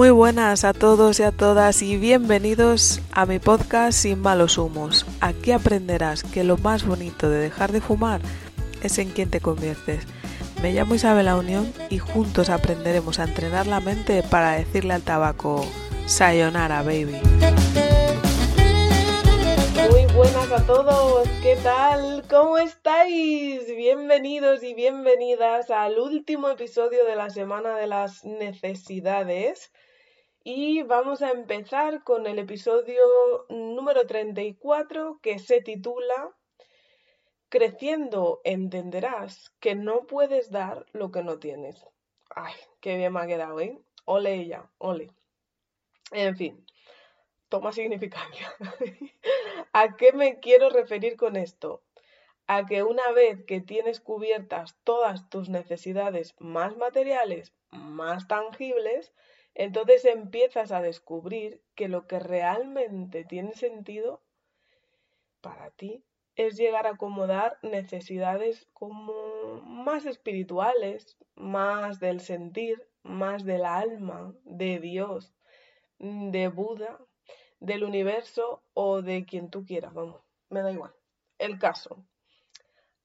Muy buenas a todos y a todas y bienvenidos a mi podcast Sin malos humos. Aquí aprenderás que lo más bonito de dejar de fumar es en quien te conviertes. Me llamo Isabel La Unión y juntos aprenderemos a entrenar la mente para decirle al tabaco Sayonara, baby. Muy buenas a todos, ¿qué tal? ¿Cómo estáis? Bienvenidos y bienvenidas al último episodio de la Semana de las Necesidades. Y vamos a empezar con el episodio número 34 que se titula Creciendo entenderás que no puedes dar lo que no tienes. Ay, qué bien me ha quedado, ¿eh? Ole ella, ole. En fin, toma significancia. ¿A qué me quiero referir con esto? A que una vez que tienes cubiertas todas tus necesidades más materiales, más tangibles, entonces empiezas a descubrir que lo que realmente tiene sentido para ti es llegar a acomodar necesidades como más espirituales, más del sentir, más del alma, de Dios, de Buda, del universo o de quien tú quieras, vamos, me da igual. El caso.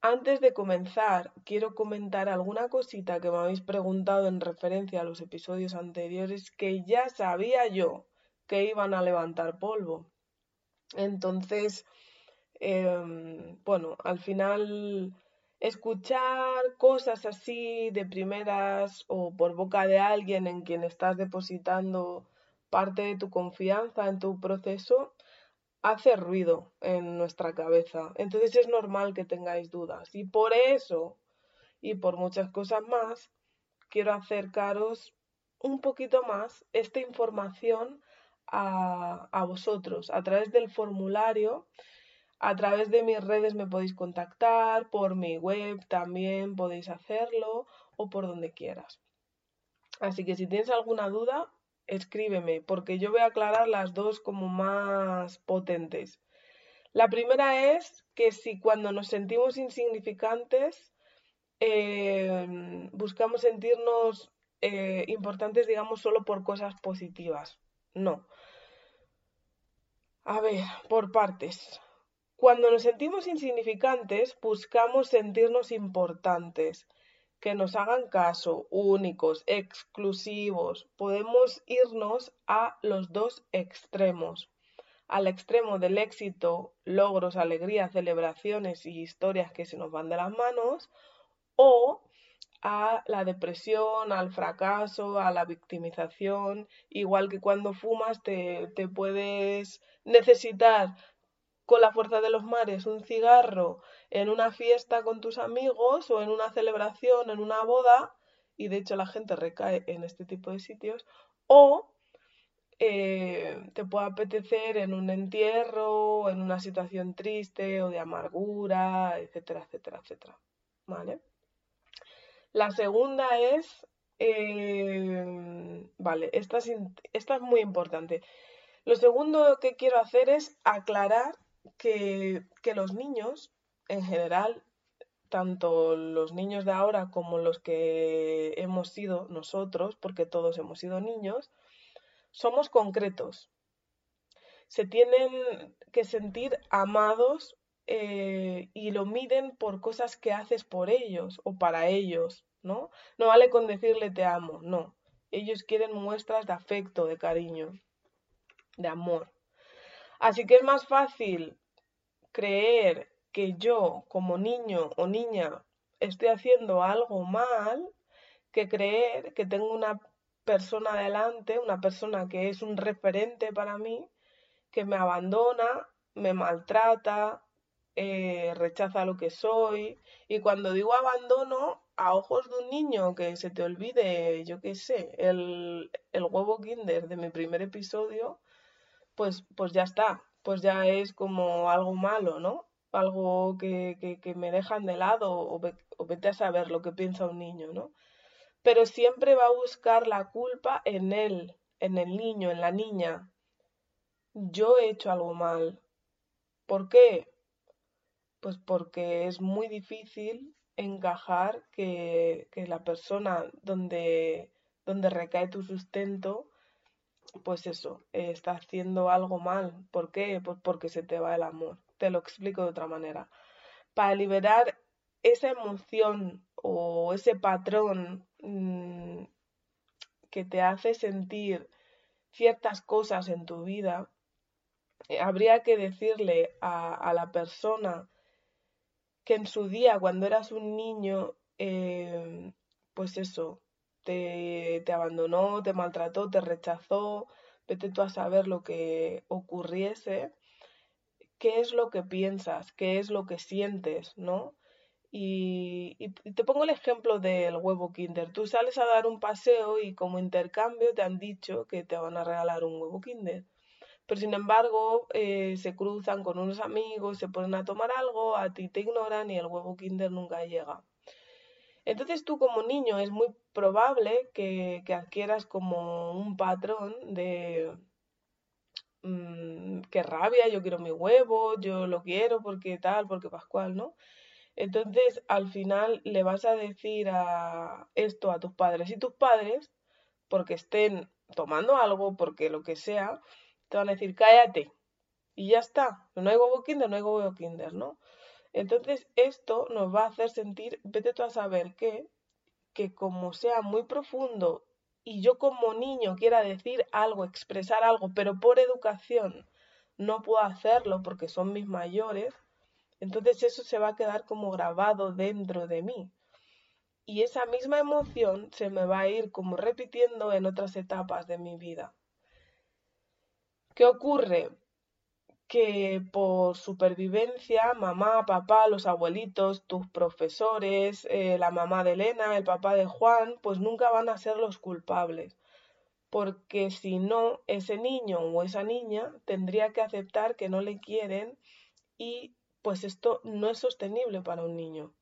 Antes de comenzar, quiero comentar alguna cosita que me habéis preguntado en referencia a los episodios anteriores que ya sabía yo que iban a levantar polvo. Entonces, em, bueno, al final escuchar cosas así de primeras o por boca de alguien en quien estás depositando parte de tu confianza en tu proceso, hace ruido en nuestra cabeza. Entonces es normal que tengáis dudas. Y por eso, y por muchas cosas más, quiero acercaros un poquito más esta información a, a vosotros a través del formulario. A través de mis redes me podéis contactar, por mi web también podéis hacerlo o por donde quieras. Así que si tienes alguna duda, escríbeme, porque yo voy a aclarar las dos como más potentes. La primera es que si cuando nos sentimos insignificantes, em, buscamos sentirnos eh, importantes, digamos, solo por cosas positivas. No. A ver, por partes. Cuando nos sentimos insignificantes, buscamos sentirnos importantes que nos hagan caso, únicos, exclusivos. Podemos irnos a los dos extremos. Al extremo del éxito, logros, alegrías, celebraciones y historias que se nos van de las manos, o a la depresión, al fracaso, a la victimización, igual que cuando fumas te, te puedes necesitar con la fuerza de los mares un cigarro en una fiesta con tus amigos o en una celebración, en una boda, y de hecho la gente recae en este tipo de sitios, o eh, te puede apetecer en un entierro, en una situación triste o de amargura, etcétera, etcétera, etcétera. ¿Vale? La segunda es, eh, vale, esta esta es muy importante. Lo segundo que quiero hacer es aclarar que, los niños, en general, tanto los niños de ahora como los que hemos sido nosotros, porque todos hemos sido niños, somos concretos. Se tienen que sentir amados eh, y lo miden por cosas que haces por ellos o para ellos, ¿no? No vale con decirle te amo, no. Ellos quieren muestras de afecto, de cariño, de amor. Así que es más fácil creer que yo como niño o niña estoy haciendo algo mal que creer que tengo una persona delante, una persona que es un referente para mí, que me abandona, me maltrata, eh, rechaza lo que soy. Y cuando digo abandono, a ojos de un niño que se te olvide, yo qué sé, el, el huevo kinder de mi primer episodio, pues, pues ya está, pues ya es como algo malo, ¿no? Algo que, que, me dejan de lado o, o vete a saber lo que piensa un niño, ¿no? Pero siempre va a buscar la culpa en él, en el niño, en la niña. Yo he hecho algo mal. ¿Por qué? Pues porque es muy difícil encajar que, que la persona donde, donde recae tu sustento pues eso, está haciendo algo mal. ¿Por qué? Pues porque se te va el amor. Te lo explico de otra manera. Para liberar esa emoción o ese patrón mm, que te hace sentir ciertas cosas en tu vida, eh, habría que decirle a, la persona que en su día, cuando eras un niño, eh, pues eso, te, te, abandonó, te maltrató, te rechazó, vete tú a saber lo que ocurriese, qué es lo que piensas, qué es lo que sientes, ¿no? Y, te pongo el ejemplo del huevo Kinder. Tú sales a dar un paseo y como intercambio te han dicho que te van a regalar un huevo Kinder pero sin embargo eh, se cruzan con unos amigos, se ponen a tomar algo, a ti te ignoran y el huevo Kinder nunca llega. Entonces tú como niño es muy probable que, adquieras como un patrón de mmm, qué rabia, yo quiero mi huevo, yo lo quiero porque tal, porque Pascual, ¿no? Entonces al final le vas a decir a esto a tus padres y tus padres, porque estén tomando algo, porque lo que sea, te van a decir, cállate. Y ya está. No hay huevo kinder, no hay huevo kinder, ¿no? Entonces esto nos va a hacer sentir, vete tú a saber qué, que como sea muy profundo y yo como niño quiera decir algo, expresar algo, pero por educación no puedo hacerlo porque son mis mayores, entonces eso se va a quedar como grabado dentro de mí. Y esa misma emoción se me va a ir como repitiendo en otras etapas de mi vida. ¿Qué ocurre? Que por supervivencia, mamá, papá, los abuelitos, tus profesores, eh, la mamá de Elena, el papá de Juan, pues nunca van a ser los culpables. Porque si no, ese niño o esa niña tendría que aceptar que no le quieren y pues esto no es sostenible para un niño.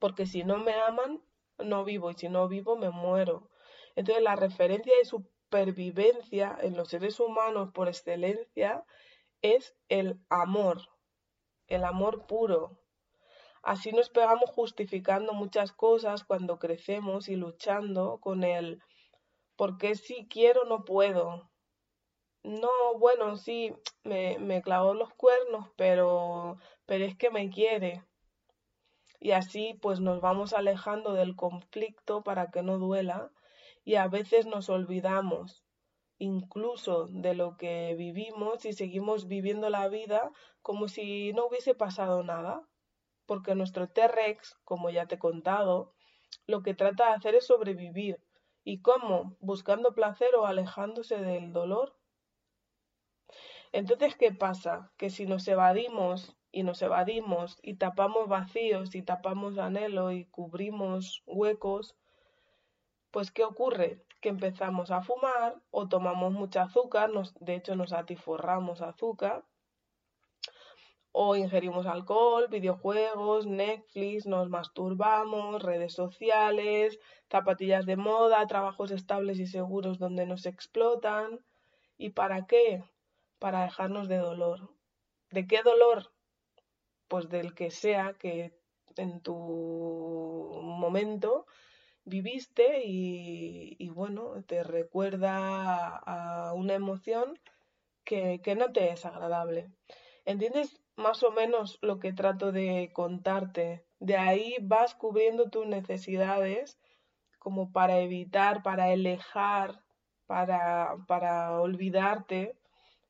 Porque si no me aman, no vivo y si no vivo, me muero. Entonces la referencia de su supervivencia en los seres humanos por excelencia es el amor, el amor puro. Así nos pegamos justificando muchas cosas cuando crecemos y luchando con el porque si quiero no puedo. No, bueno, sí, me, me clavó los cuernos, pero, pero es que me quiere. Y así pues nos vamos alejando del conflicto para que no duela y a veces nos olvidamos incluso de lo que vivimos y seguimos viviendo la vida como si no hubiese pasado nada, porque nuestro T-Rex, como ya te he contado, lo que trata de hacer es sobrevivir. ¿Y cómo? Buscando placer o alejándose del dolor. Entonces, ¿qué pasa? Que si nos evadimos y nos evadimos y tapamos vacíos y tapamos anhelo y cubrimos huecos, pues ¿qué ocurre? Que empezamos a fumar o tomamos mucha azúcar, nos, de hecho nos atiforramos azúcar, o ingerimos alcohol, videojuegos, Netflix, nos masturbamos, redes sociales, zapatillas de moda, trabajos estables y seguros donde nos explotan. ¿Y para qué? Para dejarnos de dolor. ¿De qué dolor? Pues del que sea que en tu momento viviste y, bueno, te recuerda a una emoción que, que no te es agradable. ¿Entiendes más o menos lo que trato de contarte? De ahí vas cubriendo tus necesidades como para evitar, para alejar, para, para olvidarte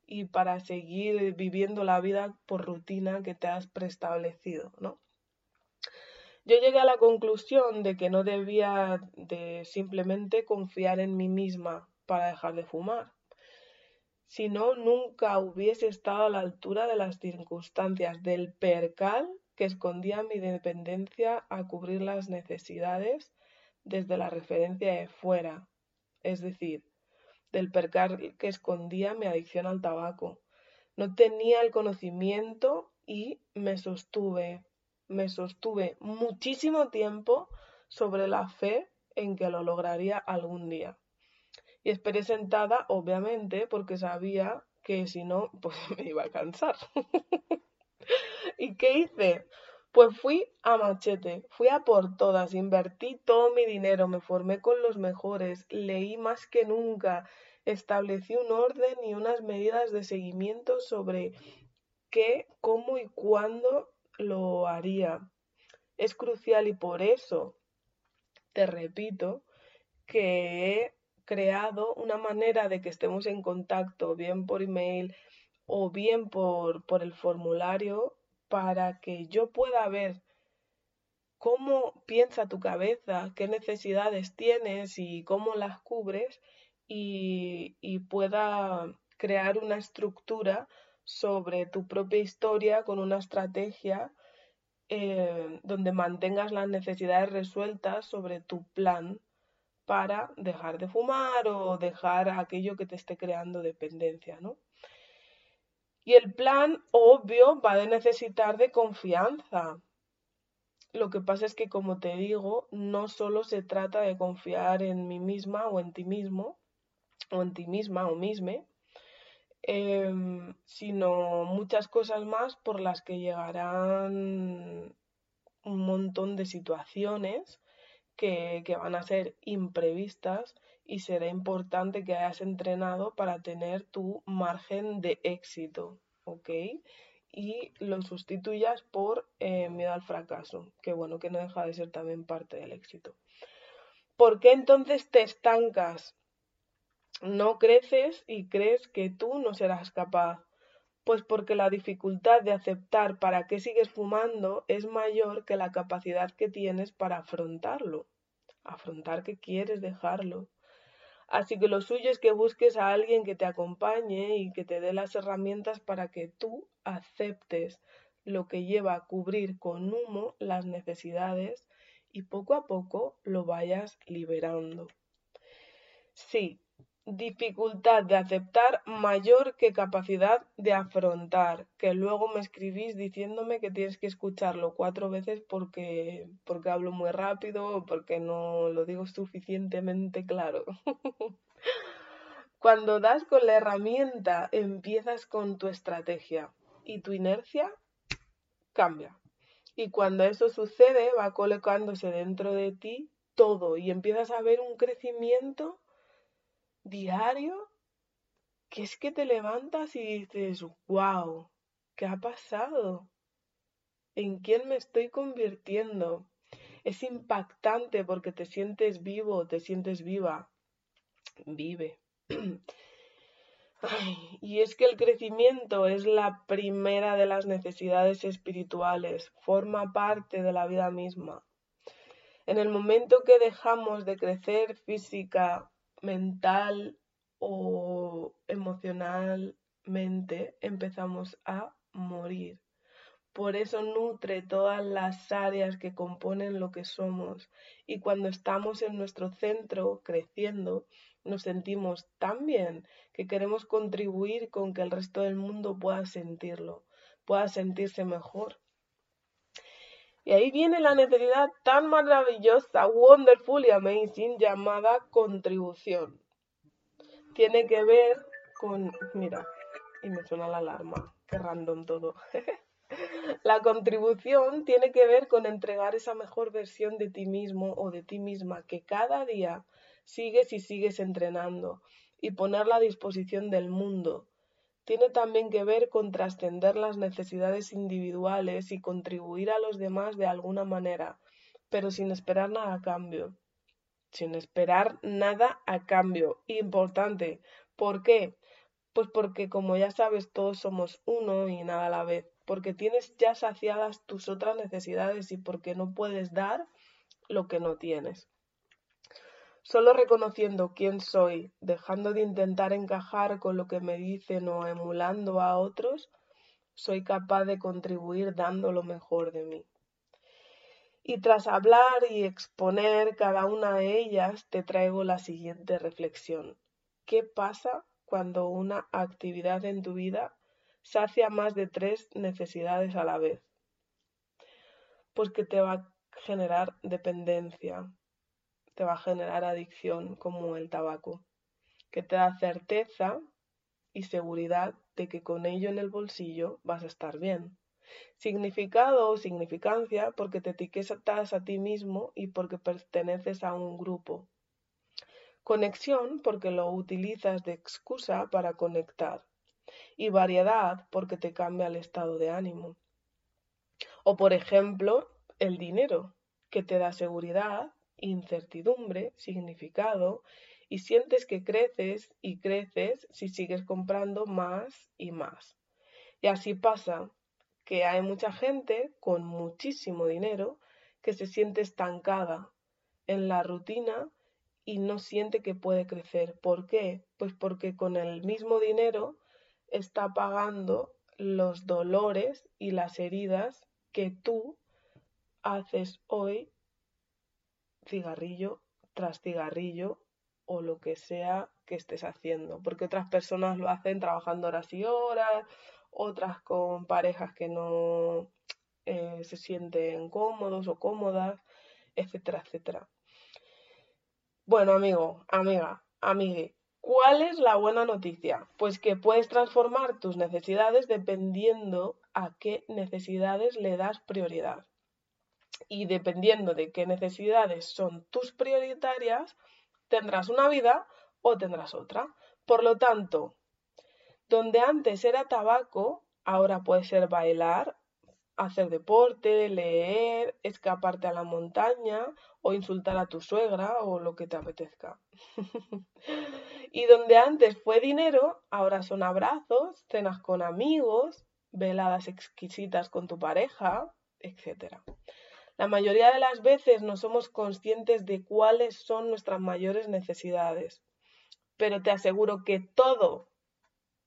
y para seguir viviendo la vida por rutina que te has preestablecido, ¿no? Yo llegué a la conclusión de que no debía de simplemente confiar en mí misma para dejar de fumar. Si no, nunca hubiese estado a la altura de las circunstancias del percal que escondía mi dependencia a cubrir las necesidades desde la referencia de fuera, es decir, del percal que escondía mi adicción al tabaco. No tenía el conocimiento y me sostuve me sostuve muchísimo tiempo sobre la fe en que lo lograría algún día. Y esperé sentada, obviamente, porque sabía que si no, pues me iba a cansar. ¿Y qué hice? Pues fui a machete, fui a por todas, invertí todo mi dinero, me formé con los mejores, leí más que nunca, establecí un orden y unas medidas de seguimiento sobre qué, cómo y cuándo lo haría. Es crucial y por eso, te repito, que he creado una manera de que estemos en contacto, bien por email o bien por, por el formulario, para que yo pueda ver cómo piensa tu cabeza, qué necesidades tienes y cómo las cubres y, y pueda crear una estructura sobre tu propia historia con una estrategia eh, donde mantengas las necesidades resueltas sobre tu plan para dejar de fumar o dejar aquello que te esté creando dependencia, ¿no? Y el plan, obvio, va a necesitar de confianza. Lo que pasa es que, como te digo, no solo se trata de confiar en mí misma o en ti mismo, o en ti misma o misme, em, sino muchas cosas más por las que llegarán un montón de situaciones que, van a ser imprevistas y será importante que hayas entrenado para tener tu margen de éxito, ¿ok? Y lo sustituyas por eh, miedo al fracaso, que bueno, que no deja de ser también parte del éxito. ¿Por qué entonces te estancas? No creces y crees que tú no serás capaz. Pues porque la dificultad de aceptar para qué sigues fumando es mayor que la capacidad que tienes para afrontarlo. Afrontar que quieres dejarlo. Así que lo suyo es que busques a alguien que te acompañe y que te dé las herramientas para que tú aceptes lo que lleva a cubrir con humo las necesidades y poco a poco lo vayas liberando. Sí, dificultad de aceptar mayor que capacidad de afrontar, que luego me escribís diciéndome que tienes que escucharlo cuatro veces porque, porque hablo muy rápido o porque no lo digo suficientemente claro. Cuando das con la herramienta, empiezas con tu estrategia y tu inercia cambia. Y cuando eso sucede, va colocándose dentro de ti todo y empiezas a ver un crecimiento diario que es que te levantas y dices, wow, ¿qué ha pasado? ¿En quién me estoy convirtiendo? Es impactante porque te sientes vivo, te sientes viva. Vive. y es que el crecimiento es la primera de las necesidades espirituales, forma parte de la vida misma. En el momento que dejamos de crecer física, mental o emocionalmente empezamos a morir. Por eso nutre todas las áreas que componen lo que somos. Y cuando estamos en nuestro centro creciendo, nos sentimos tan bien que queremos contribuir con que el resto del mundo pueda sentirlo, pueda sentirse mejor. Y ahí viene la necesidad tan maravillosa, wonderful y amazing llamada contribución. Tiene que ver con, mira, y me suena la alarma, qué random todo. la contribución tiene que ver con entregar esa mejor versión de ti mismo o de ti misma que cada día sigues y sigues entrenando y ponerla a disposición del mundo tiene también que ver con trascender las necesidades individuales y contribuir a los demás de alguna manera, pero sin esperar nada a cambio. Sin esperar nada a cambio. Importante. ¿Por qué? Pues porque como ya sabes todos somos uno y nada a la vez. Porque tienes ya saciadas tus otras necesidades y porque no puedes dar lo que no tienes. Solo reconociendo quién soy, dejando de intentar encajar con lo que me dicen o emulando a otros, soy capaz de contribuir dando lo mejor de mí. Y tras hablar y exponer cada una de ellas, te traigo la siguiente reflexión. ¿Qué pasa cuando una actividad en tu vida sacia más de tres necesidades a la vez? Pues que te va a generar dependencia, te va a generar adicción como el tabaco, que te da certeza y seguridad de que con ello en el bolsillo vas a estar bien. Significado o significancia porque te etiquetas a ti mismo y porque perteneces a un grupo. Conexión porque lo utilizas de excusa para conectar. Y variedad porque te cambia el estado de ánimo. O por ejemplo, el dinero, que te da seguridad, incertidumbre, significado, y sientes que creces y creces si sigues comprando más y más. Y así pasa que hay mucha gente con muchísimo dinero que se siente estancada en la rutina y no siente que puede crecer. ¿Por qué? Pues porque con el mismo dinero está pagando los dolores y las heridas que tú haces hoy cigarrillo tras cigarrillo o lo que sea que estés haciendo, porque otras personas lo hacen trabajando horas y horas, otras con parejas que no eh, se sienten cómodos o cómodas, etcétera, etcétera. Bueno, amigo, amiga, amigue, ¿cuál es la buena noticia? Pues que puedes transformar tus necesidades dependiendo a qué necesidades le das prioridad. Y dependiendo de qué necesidades son tus prioritarias, tendrás una vida o tendrás otra. Por lo tanto, donde antes era tabaco, ahora puede ser bailar, hacer deporte, leer, escaparte a la montaña o insultar a tu suegra o lo que te apetezca. y donde antes fue dinero, ahora son abrazos, cenas con amigos, veladas exquisitas con tu pareja, etc. La mayoría de las veces no somos conscientes de cuáles son nuestras mayores necesidades, pero te aseguro que todo,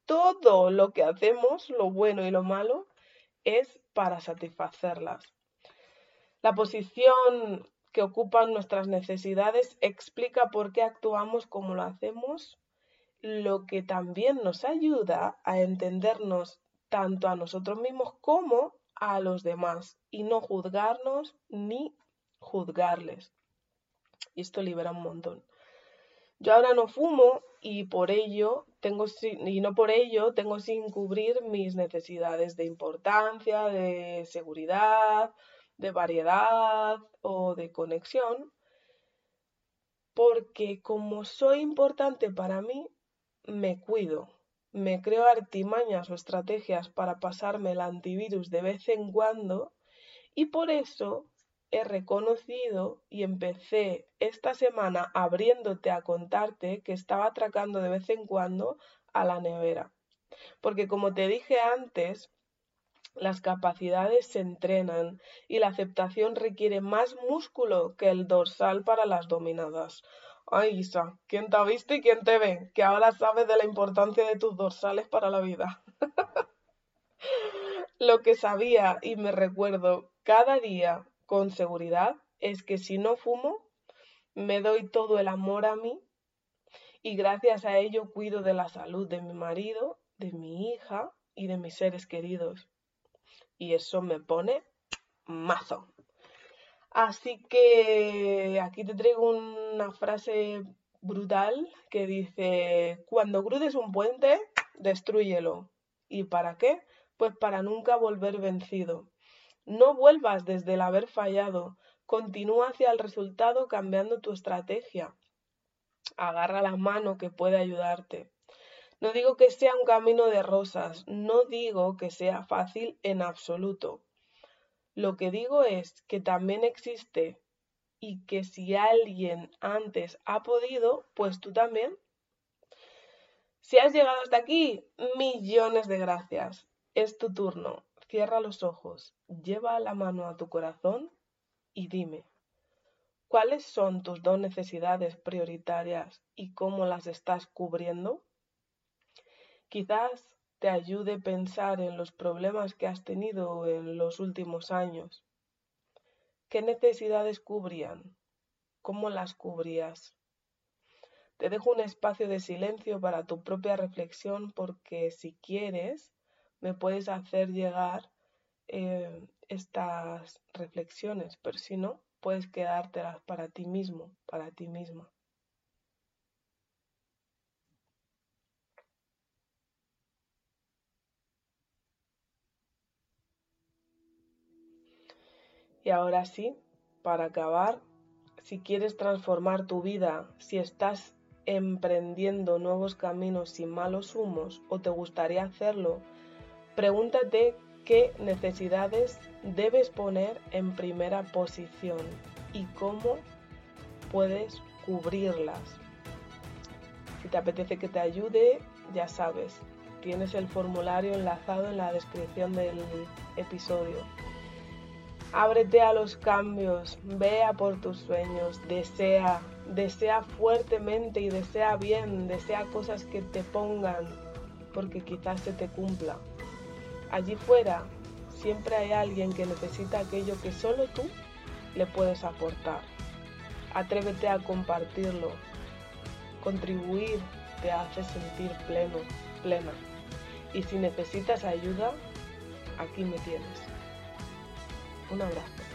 todo lo que hacemos, lo bueno y lo malo, es para satisfacerlas. La posición que ocupan nuestras necesidades explica por qué actuamos como lo hacemos, lo que también nos ayuda a entendernos tanto a nosotros mismos como a los demás y no juzgarnos ni juzgarles. Y esto libera un montón. Yo ahora no fumo y por ello tengo y no por ello tengo sin cubrir mis necesidades de importancia, de seguridad, de variedad o de conexión, porque como soy importante para mí, me cuido, me creo artimañas o estrategias para pasarme el antivirus de vez en cuando y por eso he reconocido y empecé esta semana abriéndote a contarte que estaba atracando de vez en cuando a la nevera. Porque como te dije antes, las capacidades se entrenan y la aceptación requiere más músculo que el dorsal para las dominadas. Ay, Isa, ¿quién te ha visto y quién te ve? Que ahora sabes de la importancia de tus dorsales para la vida. Lo que sabía y me recuerdo cada día con seguridad es que si no fumo, me doy todo el amor a mí y gracias a ello cuido de la salud de mi marido, de mi hija y de mis seres queridos. Y eso me pone mazo. Así que aquí te traigo una frase brutal que dice, cuando cruces un puente, destruyelo. ¿Y para qué? Pues para nunca volver vencido. No vuelvas desde el haber fallado, continúa hacia el resultado cambiando tu estrategia. Agarra la mano que puede ayudarte. No digo que sea un camino de rosas, no digo que sea fácil en absoluto. Lo que digo es que también existe y que si alguien antes ha podido, pues tú también. Si has llegado hasta aquí, millones de gracias. Es tu turno. Cierra los ojos, lleva la mano a tu corazón y dime, ¿cuáles son tus dos necesidades prioritarias y cómo las estás cubriendo? Quizás te ayude a pensar en los problemas que has tenido en los últimos años. ¿Qué necesidades cubrían? ¿Cómo las cubrías? Te dejo un espacio de silencio para tu propia reflexión porque si quieres me puedes hacer llegar eh, estas reflexiones, pero si no, puedes quedártelas para ti mismo, para ti misma. Ahora sí, para acabar, si quieres transformar tu vida, si estás emprendiendo nuevos caminos sin malos humos o te gustaría hacerlo, pregúntate qué necesidades debes poner en primera posición y cómo puedes cubrirlas. Si te apetece que te ayude, ya sabes, tienes el formulario enlazado en la descripción del episodio. Ábrete a los cambios, vea por tus sueños, desea, desea fuertemente y desea bien, desea cosas que te pongan, porque quizás se te cumpla. Allí fuera siempre hay alguien que necesita aquello que solo tú le puedes aportar. Atrévete a compartirlo. Contribuir te hace sentir pleno, plena. Y si necesitas ayuda, aquí me tienes. Un abrazo.